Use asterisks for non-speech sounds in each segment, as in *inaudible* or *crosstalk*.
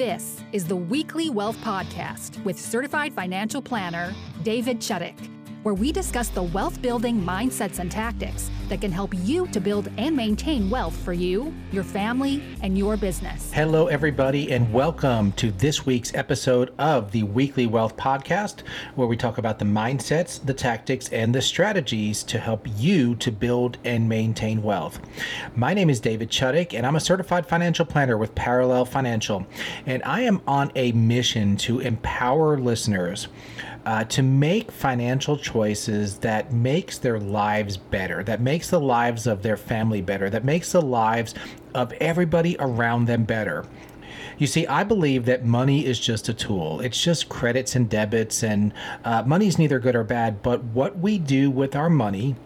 This is the Weekly Wealth Podcast with certified financial planner David Chuddick, where we discuss the wealth building mindsets and tactics that can help you to build and maintain wealth for you, your family, and your business. Hello, everybody, and welcome to this week's episode of the Weekly Wealth Podcast, where we talk about the mindsets, the tactics, and the strategies to help you to build and maintain wealth. My name is David Chuddick, and I'm a certified financial planner with Parallel Financial, and I am on a mission to empower listeners uh, to make financial choices that makes their lives better, that makes the lives of their family better, that makes the lives of everybody around them better. You see, I believe that money is just a tool. It's just credits and debits, and uh, money is neither good or bad. But what we do with our money,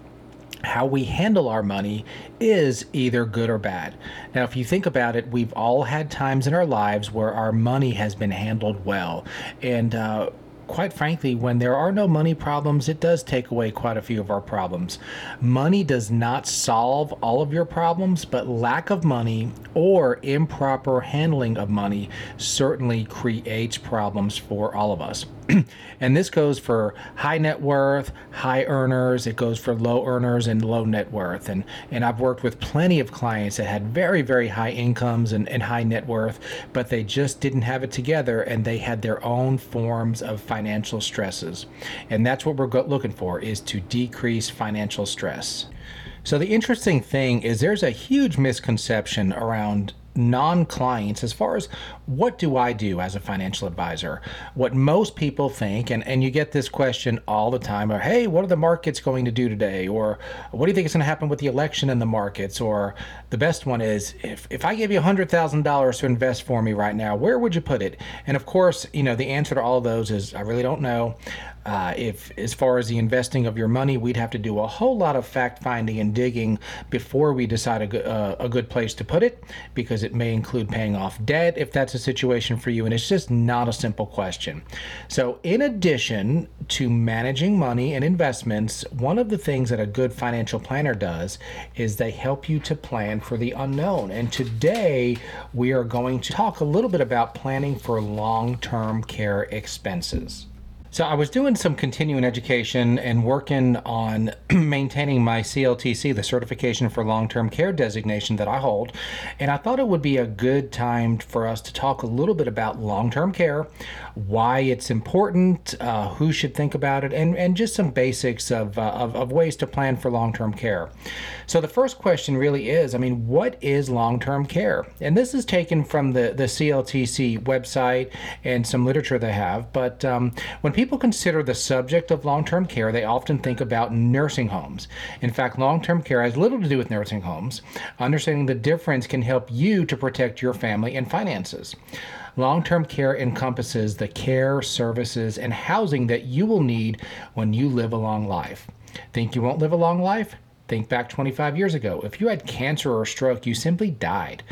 how we handle our money is either good or bad. Now, if you think about it, we've all had times in our lives where our money has been handled well. And uh, quite frankly, when there are no money problems, it does take away quite a few of our problems. Money does not solve all of your problems, but lack of money or improper handling of money certainly creates problems for all of us. *clears throat* and this goes for high net worth, high earners, it goes for low earners and low net worth. And, and I've worked with plenty of clients that had very, very high incomes and, and high net worth, but they just didn't have it together and they had their own forms of financial stresses. And that's what we're go- looking for is to decrease financial stress. So the interesting thing is there's a huge misconception around non clients as far as what do I do as a financial advisor? What most people think, and, and you get this question all the time, or hey, what are the markets going to do today? Or what do you think is going to happen with the election and the markets? Or the best one is if, if I give you $100,000 to invest for me right now, where would you put it? And of course, you know, the answer to all those is I really don't know. Uh, if, as far as the investing of your money, we'd have to do a whole lot of fact finding and digging before we decide a uh, a good place to put it, because it may include paying off debt if that's a situation for you. And it's just not a simple question. So, in addition to managing money and investments, one of the things that a good financial planner does is they help you to plan for the unknown. And today we are going to talk a little bit about planning for long term care expenses. So I was doing some continuing education and working on *clears throat* maintaining my CLTC, the Certification for Long-Term Care designation that I hold, and I thought it would be a good time for us to talk a little bit about long-term care, why it's important, uh, who should think about it, and, and just some basics of, uh, of, of ways to plan for long-term care. So the first question really is, I mean, what is long-term care? And this is taken from the, the CLTC website and some literature they have, but um, when people people consider the subject of long term care, they often think about nursing homes. In fact, long term care has little to do with nursing homes. Understanding the difference can help you to protect your family and finances. Long term care encompasses the care, services, and housing that you will need when you live a long life. Think you won't live a long life? Think back 25 years ago. If you had cancer or stroke, you simply died.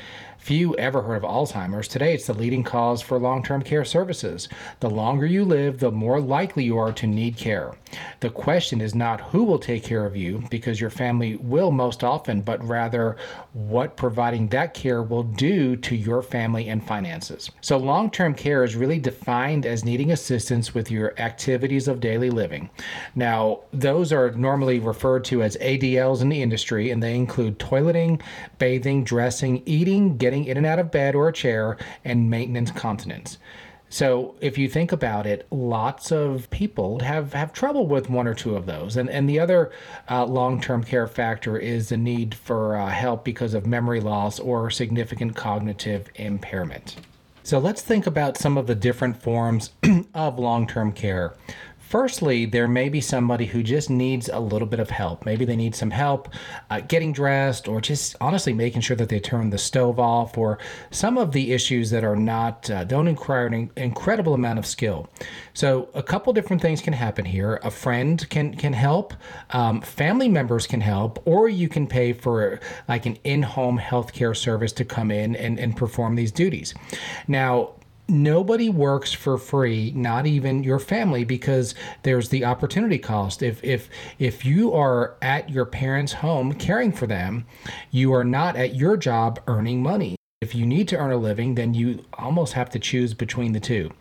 Few ever heard of Alzheimer's. Today, it's the leading cause for long term care services. The longer you live, the more likely you are to need care. The question is not who will take care of you, because your family will most often, but rather what providing that care will do to your family and finances. So, long term care is really defined as needing assistance with your activities of daily living. Now, those are normally referred to as ADLs in the industry, and they include toileting, bathing, dressing, eating, getting getting in and out of bed or a chair, and maintenance continence. So if you think about it, lots of people have, have trouble with one or two of those. And, and the other uh, long term care factor is the need for uh, help because of memory loss or significant cognitive impairment. So let's think about some of the different forms *clears throat* of long term care. Firstly, there may be somebody who just needs a little bit of help. Maybe they need some help uh, getting dressed or just honestly making sure that they turn the stove off or some of the issues that are not, uh, don't require an incredible amount of skill. So, a couple different things can happen here. A friend can, can help, um, family members can help, or you can pay for like an in home healthcare service to come in and, and perform these duties. Now, nobody works for free not even your family because there's the opportunity cost if if if you are at your parents home caring for them you are not at your job earning money If you need to earn a living, then you almost have to choose between the two.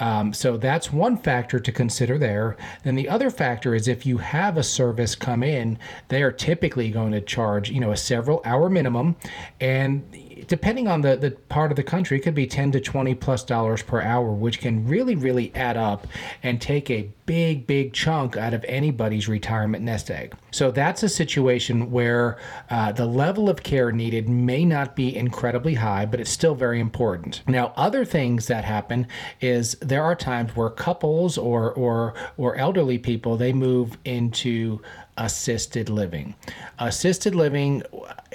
Um, so that's one factor to consider there. Then the other factor is if you have a service come in, they are typically going to charge, you know, a several hour minimum. And depending on the, the part of the country, it could be 10 to 20 plus dollars per hour, which can really, really add up and take a big, big chunk out of anybody's retirement nest egg. So that's a situation where uh, the level of care needed may not be incredibly high, but it's still very important. Now, other things that happen is there are times where couples or or or elderly people they move into assisted living. Assisted living,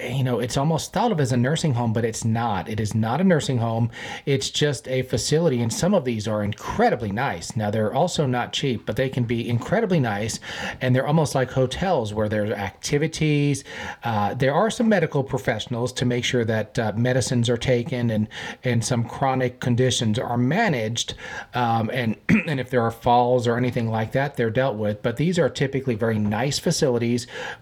you know, it's almost thought of as a nursing home, but it's not. It is not a nursing home. It's just a facility, and some of these are incredibly nice. Now, they're also not cheap, but they can be incredibly nice, and they're almost like hotels where there's activities. Uh, there are some medical professionals to make sure that uh, medicines are taken and and some chronic conditions are managed, um, and *clears throat* and if there are falls or anything like that, they're dealt with. But these are typically very nice facilities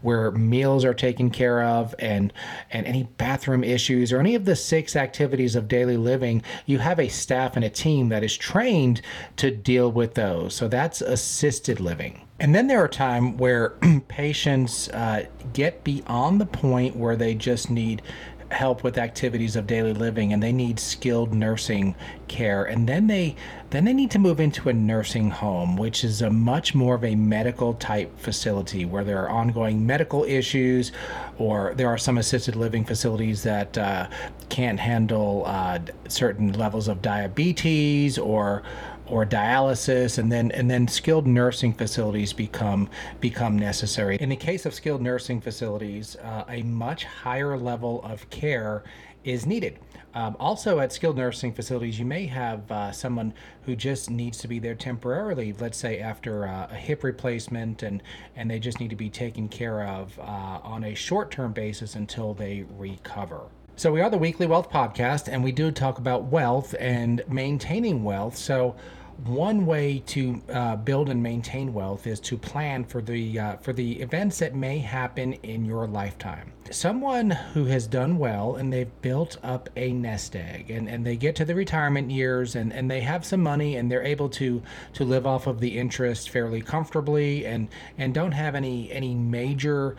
where meals are taken care of and and any bathroom issues or any of the six activities of daily living, you have a staff and a team that is trained to deal with those. So that's assisted living. And then there are times where *clears throat* patients uh, get beyond the point where they just need help with activities of daily living and they need skilled nursing care and then they then they need to move into a nursing home which is a much more of a medical type facility where there are ongoing medical issues or there are some assisted living facilities that uh, can't handle uh, certain levels of diabetes or or dialysis and then and then skilled nursing facilities become become necessary. In the case of skilled nursing facilities uh, a much higher level of care is needed um, also at skilled nursing facilities you may have uh, someone who just needs to be there temporarily let's say after uh, a hip replacement and and they just need to be taken care of uh, on a short-term basis until they recover so, we are the Weekly Wealth Podcast, and we do talk about wealth and maintaining wealth. So, one way to uh, build and maintain wealth is to plan for the uh, for the events that may happen in your lifetime. Someone who has done well and they've built up a nest egg and, and they get to the retirement years and, and they have some money and they're able to to live off of the interest fairly comfortably and and don't have any any major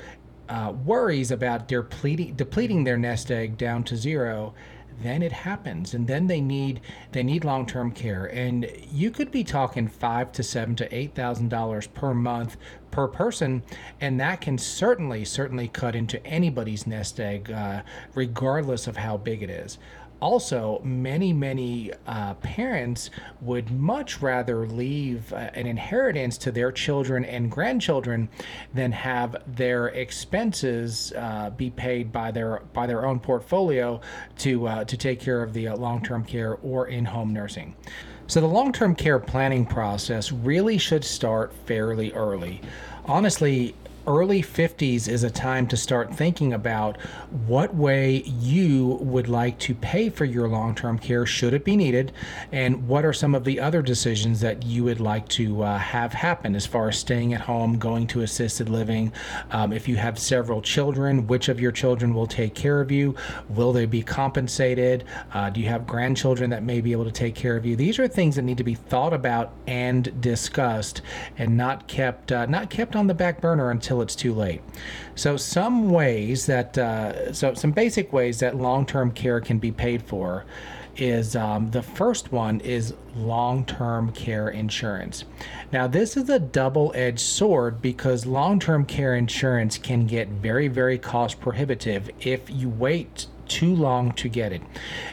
uh, worries about depleting, depleting their nest egg down to zero, then it happens, and then they need they need long term care, and you could be talking five to seven to eight thousand dollars per month per person, and that can certainly certainly cut into anybody's nest egg, uh, regardless of how big it is also, many, many uh, parents would much rather leave uh, an inheritance to their children and grandchildren than have their expenses uh, be paid by their by their own portfolio to uh, to take care of the uh, long-term care or in-home nursing. So the long-term care planning process really should start fairly early. Honestly, early 50s is a time to start thinking about what way you would like to pay for your long term care, should it be needed, and what are some of the other decisions that you would like to uh, have happen as far as staying at home, going to assisted living. Um, if you have several children, which of your children will take care of you? Will they be compensated? Uh, do you have grandchildren that may be able to take care of you? These are things that need to be thought about and discussed, and not kept uh, not kept on the back burner until until it's too late. So, some ways that, uh, so some basic ways that long term care can be paid for is um, the first one is long term care insurance. Now, this is a double edged sword because long term care insurance can get very, very cost prohibitive if you wait too long to get it.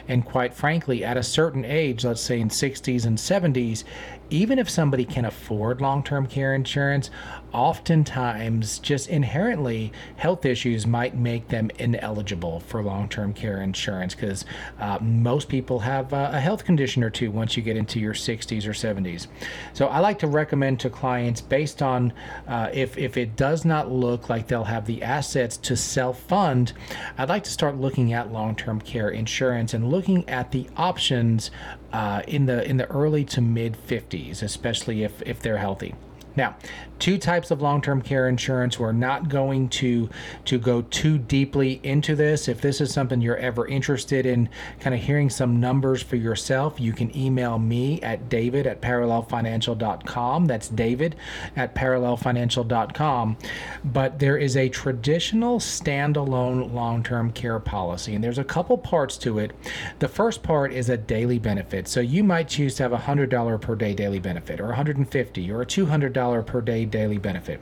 And quite frankly, at a certain age, let's say in 60s and 70s, even if somebody can afford long term care insurance, oftentimes just inherently health issues might make them ineligible for long term care insurance because uh, most people have uh, a health condition or two once you get into your 60s or 70s. So I like to recommend to clients based on uh, if, if it does not look like they'll have the assets to self fund, I'd like to start looking at long term care insurance and looking at the options uh, in the in the early to mid 50s, especially if if they're healthy. Now, two types of long-term care insurance. We're not going to to go too deeply into this. If this is something you're ever interested in, kind of hearing some numbers for yourself, you can email me at david at parallelfinancial.com. That's david at parallelfinancial.com. But there is a traditional standalone long-term care policy, and there's a couple parts to it. The first part is a daily benefit. So you might choose to have a hundred dollar per day daily benefit, or 150, or a two hundred dollar per day daily benefit.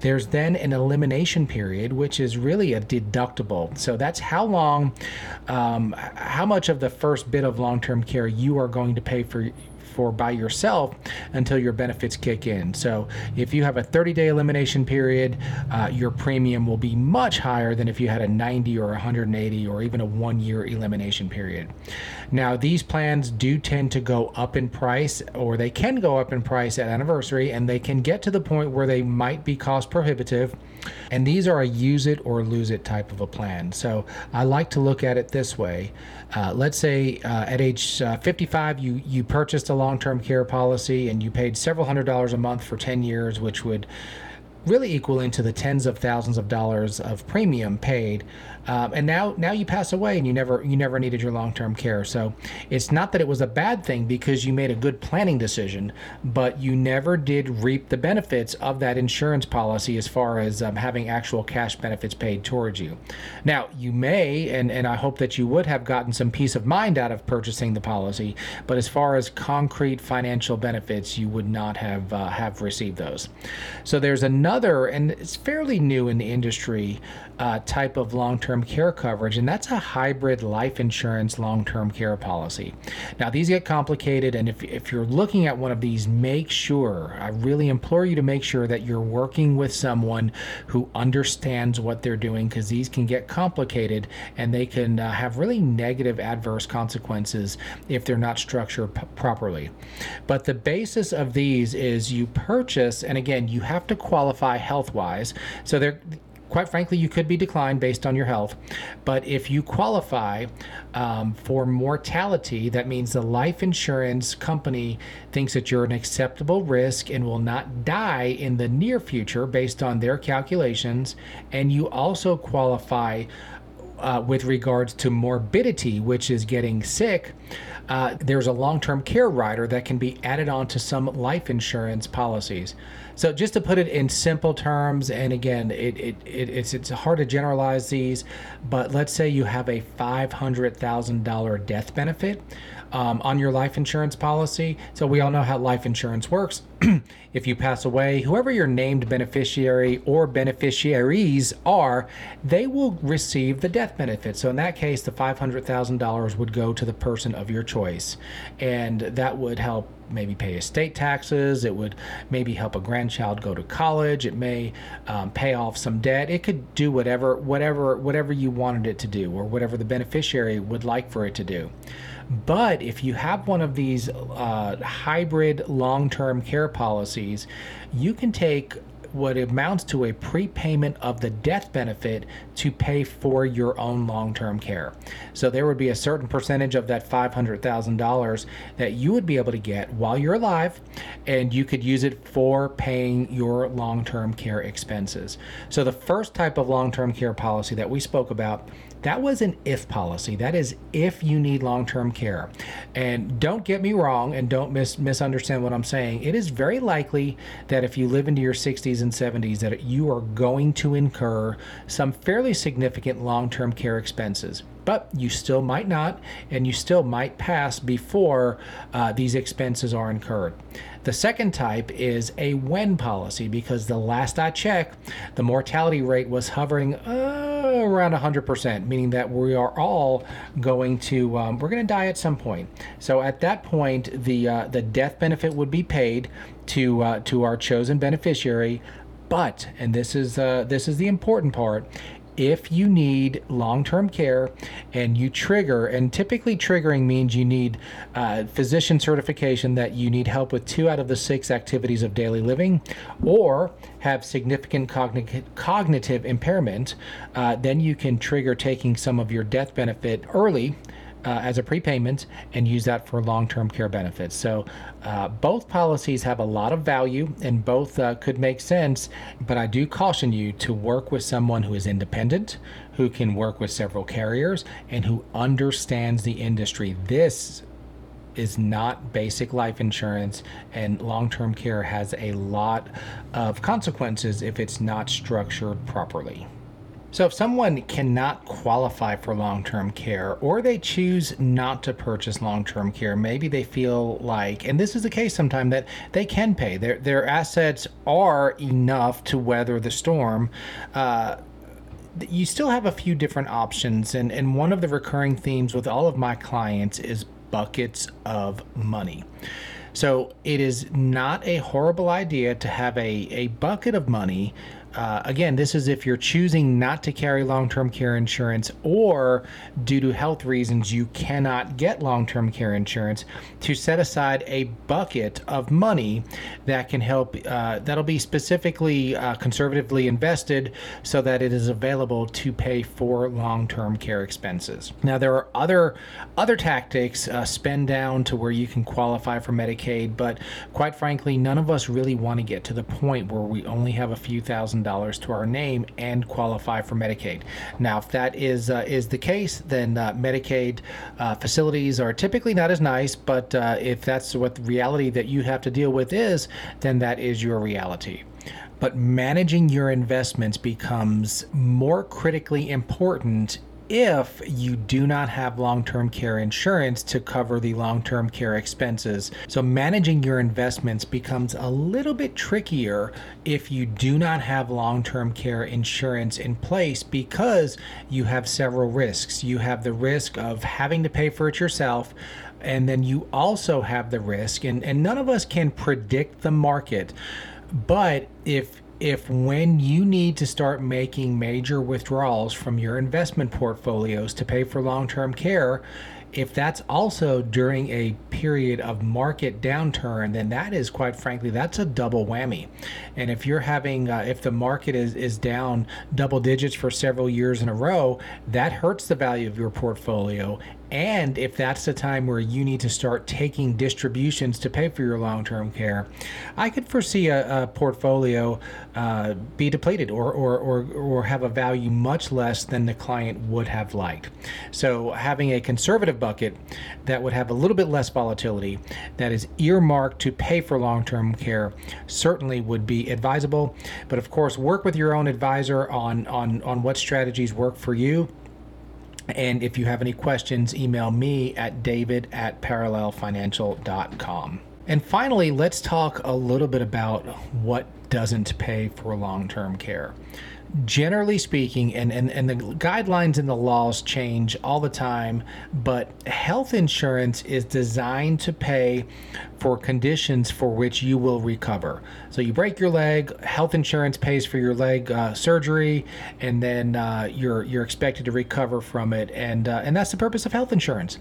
There's then an elimination period, which is really a deductible. So that's how long, um, how much of the first bit of long term care you are going to pay for for by yourself until your benefits kick in. So if you have a 30 day elimination period, uh, your premium will be much higher than if you had a 90 or 180 or even a one year elimination period. Now, these plans do tend to go up in price, or they can go up in price at anniversary, and they can get to the point where they might be cost prohibitive. And these are a use it or lose it type of a plan. So I like to look at it this way. Uh, let's say uh, at age uh, 55, you, you purchased a long term care policy and you paid several hundred dollars a month for 10 years, which would really equal into the tens of thousands of dollars of premium paid um, and now now you pass away and you never you never needed your long-term care. So it's not that it was a bad thing because you made a good planning decision but you never did reap the benefits of that insurance policy as far as um, having actual cash benefits paid towards you. Now you may and and i hope that you would have gotten some peace of mind out of purchasing the policy but as far as concrete financial benefits you would not have uh, have received those. So there's another and it's fairly new in the industry uh, type of long term care coverage, and that's a hybrid life insurance long term care policy. Now, these get complicated, and if, if you're looking at one of these, make sure, I really implore you to make sure that you're working with someone who understands what they're doing because these can get complicated and they can uh, have really negative adverse consequences if they're not structured p- properly. But the basis of these is you purchase, and again, you have to qualify health wise. So they're quite frankly, you could be declined based on your health. But if you qualify um, for mortality, that means the life insurance company thinks that you're an acceptable risk and will not die in the near future based on their calculations. And you also qualify uh, with regards to morbidity, which is getting sick uh, there's a long term care rider that can be added on to some life insurance policies. So, just to put it in simple terms, and again, it, it, it, it's, it's hard to generalize these, but let's say you have a $500,000 death benefit um, on your life insurance policy. So we all know how life insurance works. *clears throat* if you pass away, whoever your named beneficiary or beneficiaries are, they will receive the death benefit. So in that case, the $500,000 would go to the person of your choice. And that would help maybe pay estate taxes. It would maybe help a grandchild go to college. It may um, pay off some debt. It could do whatever, whatever, whatever you wanted it to do, or whatever the beneficiary would like for it to do. But if you have one of these uh, hybrid long term care policies, you can take what amounts to a prepayment of the death benefit to pay for your own long term care. So there would be a certain percentage of that $500,000 that you would be able to get while you're alive, and you could use it for paying your long term care expenses. So the first type of long term care policy that we spoke about that was an if policy. That is if you need long term care. And don't get me wrong and don't mis- misunderstand what I'm saying. It is very likely that if you live into your 60s and 70s, that you are going to incur some fairly significant long term care expenses but you still might not, and you still might pass before uh, these expenses are incurred. The second type is a when policy because the last I checked, the mortality rate was hovering uh, around 100%, meaning that we are all going to um, we're going to die at some point. So at that point, the uh, the death benefit would be paid to uh, to our chosen beneficiary. But and this is uh, this is the important part if you need long term care and you trigger, and typically triggering means you need uh, physician certification that you need help with two out of the six activities of daily living, or have significant cogn- cognitive impairment, uh, then you can trigger taking some of your death benefit early uh, as a prepayment and use that for long term care benefits. So uh, both policies have a lot of value and both uh, could make sense, but I do caution you to work with someone who is independent, who can work with several carriers, and who understands the industry. This is not basic life insurance, and long term care has a lot of consequences if it's not structured properly. So, if someone cannot qualify for long term care or they choose not to purchase long term care, maybe they feel like, and this is the case sometimes, that they can pay. Their, their assets are enough to weather the storm. Uh, you still have a few different options, and, and one of the recurring themes with all of my clients is buckets of money. So it is not a horrible idea to have a, a bucket of money uh, again, this is if you're choosing not to carry long term care insurance or due to health reasons you cannot get long term care insurance, to set aside a bucket of money that can help, uh, that'll be specifically uh, conservatively invested so that it is available to pay for long term care expenses. Now, there are other, other tactics, uh, spend down to where you can qualify for Medicaid, but quite frankly, none of us really want to get to the point where we only have a few thousand dollars to our name and qualify for Medicaid. Now, if that is uh, is the case, then uh, Medicaid uh, facilities are typically not as nice. But uh, if that's what the reality that you have to deal with is, then that is your reality but managing your investments becomes more critically important if you do not have long term care insurance to cover the long term care expenses. So, managing your investments becomes a little bit trickier if you do not have long term care insurance in place because you have several risks. You have the risk of having to pay for it yourself. And then you also have the risk, and, and none of us can predict the market. But if if when you need to start making major withdrawals from your investment portfolios to pay for long term care, if that's also during a period of market downturn, then that is quite frankly that's a double whammy. And if you're having uh, if the market is is down double digits for several years in a row, that hurts the value of your portfolio and if that's the time where you need to start taking distributions to pay for your long term care, I could foresee a, a portfolio uh, be depleted or, or, or, or have a value much less than the client would have liked. So, having a conservative bucket that would have a little bit less volatility, that is earmarked to pay for long term care, certainly would be advisable. But of course, work with your own advisor on, on, on what strategies work for you and if you have any questions, email me at david at parallelfinancial.com. And finally, let's talk a little bit about what doesn't pay for long term care generally speaking, and, and, and the guidelines and the laws change all the time, but health insurance is designed to pay for conditions for which you will recover. So you break your leg, health insurance pays for your leg uh, surgery, and then uh, you're you're expected to recover from it, and uh, and that's the purpose of health insurance.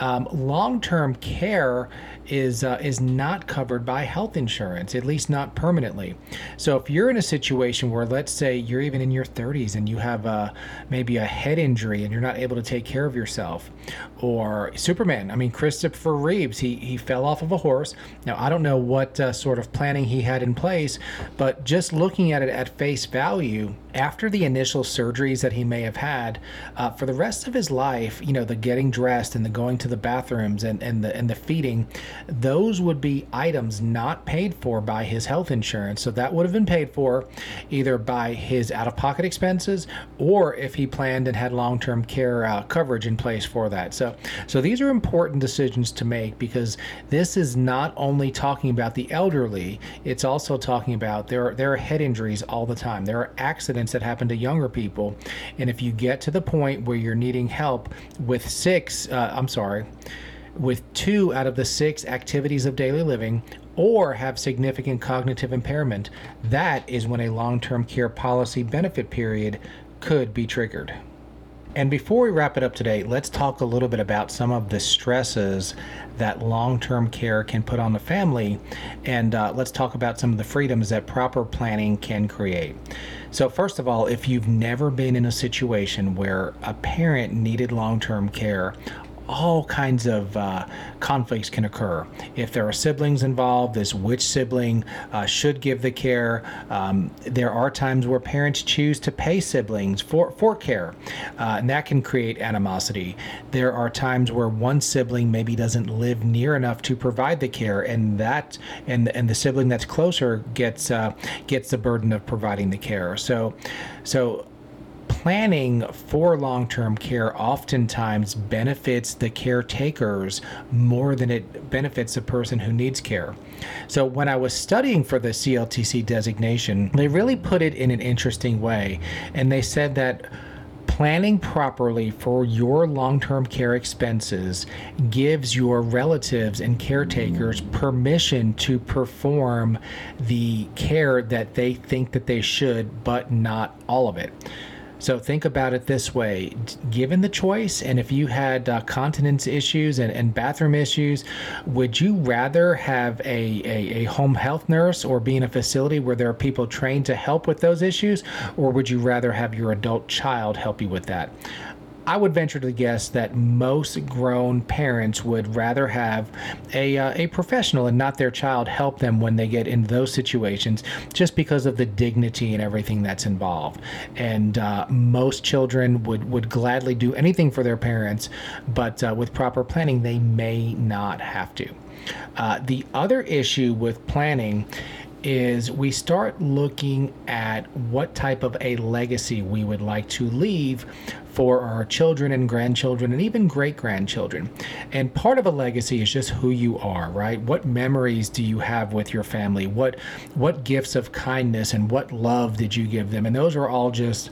Um, long-term care is uh, is not covered by health insurance, at least not permanently. So if you're in a situation where, let's say, you're even in your 30s and you have uh, maybe a head injury and you're not able to take care of yourself, or Superman, I mean Christopher Reeves, he he fell off of a horse Now, I don't know what uh, sort of planning he had in place, but just looking at it at face value, after the initial surgeries that he may have had, uh, for the rest of his life, you know, the getting dressed and the going to the bathrooms and, and the and the feeding, those would be items not paid for by his health insurance. So that would have been paid for either by his out-of-pocket expenses or if he planned and had long-term care uh, coverage in place for that. So so these are important decisions to make because this is not only talking about the elderly, it's also talking about there are, there are head injuries all the time. There are accidents that happen to younger people. And if you get to the point where you're needing help with six, uh, I'm sorry, with two out of the six activities of daily living, or have significant cognitive impairment, that is when a long term care policy benefit period could be triggered. And before we wrap it up today, let's talk a little bit about some of the stresses that long term care can put on the family. And uh, let's talk about some of the freedoms that proper planning can create. So, first of all, if you've never been in a situation where a parent needed long term care, all kinds of uh, conflicts can occur. If there are siblings involved, is which sibling uh, should give the care. Um, there are times where parents choose to pay siblings for, for care, uh, and that can create animosity. There are times where one sibling maybe doesn't live near enough to provide the care, and that and and the sibling that's closer gets uh, gets the burden of providing the care. So, so planning for long term care oftentimes benefits the caretakers more than it benefits the person who needs care. So, when I was studying for the CLTC designation, they really put it in an interesting way. And they said that planning properly for your long term care expenses gives your relatives and caretakers permission to perform the care that they think that they should, but not all of it. So think about it this way given the choice, and if you had uh, continence issues and, and bathroom issues, would you rather have a, a, a, home health nurse or be in a facility where there are people trained to help with those issues, or would you rather have your adult child help you with that? I would venture to guess that most grown parents would rather have a, uh, a professional and not their child help them when they get in those situations just because of the dignity and everything that's involved. And uh, most children would, would gladly do anything for their parents, but uh, with proper planning, they may not have to. Uh, the other issue with planning is we start looking at what type of a legacy we would like to leave for our children and grandchildren and even great grandchildren. And part of a legacy is just who you are, right? What memories do you have with your family? What what gifts of kindness and what love did you give them? And those are all just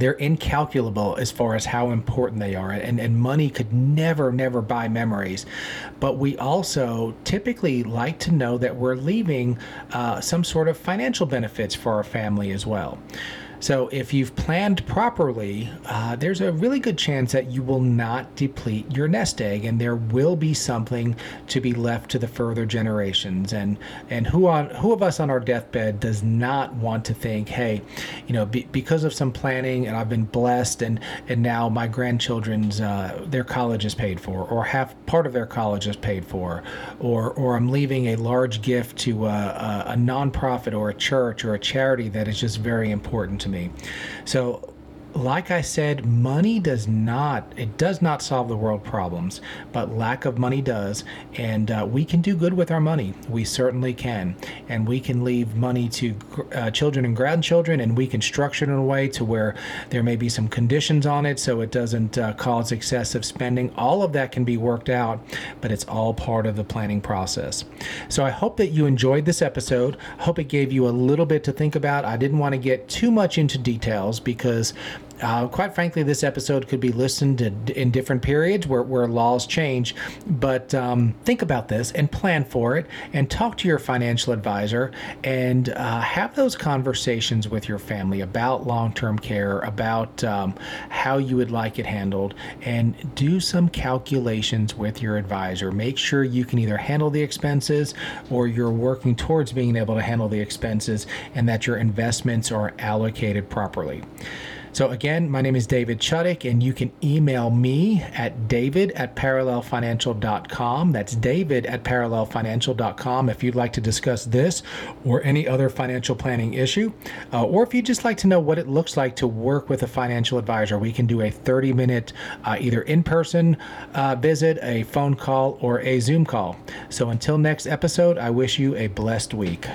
they're incalculable as far as how important they are and, and money could never never buy memories. But we also typically like to know that we're leaving uh, some sort of financial benefits for our family as well so, if you've planned properly, uh, there's a really good chance that you will not deplete your nest egg, and there will be something to be left to the further generations. And and who on who of us on our deathbed does not want to think, hey, you know, be, because of some planning, and I've been blessed, and and now my grandchildren's uh, their college is paid for, or half part of their college is paid for, or or I'm leaving a large gift to a, a, a nonprofit or a church or a charity that is just very important to me. So like I said, money does not it does not solve the world problems, but lack of money does, and uh, we can do good with our money. We certainly can, and we can leave money to uh, children and grandchildren, and we can structure it in a way to where there may be some conditions on it, so it doesn't uh, cause excessive spending. All of that can be worked out, but it's all part of the planning process. So I hope that you enjoyed this episode. I hope it gave you a little bit to think about. I didn't want to get too much into details because uh, quite frankly, this episode could be listened to in different periods where, where laws change. But um, think about this and plan for it and talk to your financial advisor and uh, have those conversations with your family about long term care, about um, how you would like it handled, and do some calculations with your advisor. Make sure you can either handle the expenses or you're working towards being able to handle the expenses and that your investments are allocated properly. So, again, my name is David Chuddick, and you can email me at david at parallelfinancial.com. That's david at parallelfinancial.com if you'd like to discuss this or any other financial planning issue. Uh, or if you'd just like to know what it looks like to work with a financial advisor, we can do a 30 minute uh, either in person uh, visit, a phone call, or a Zoom call. So, until next episode, I wish you a blessed week.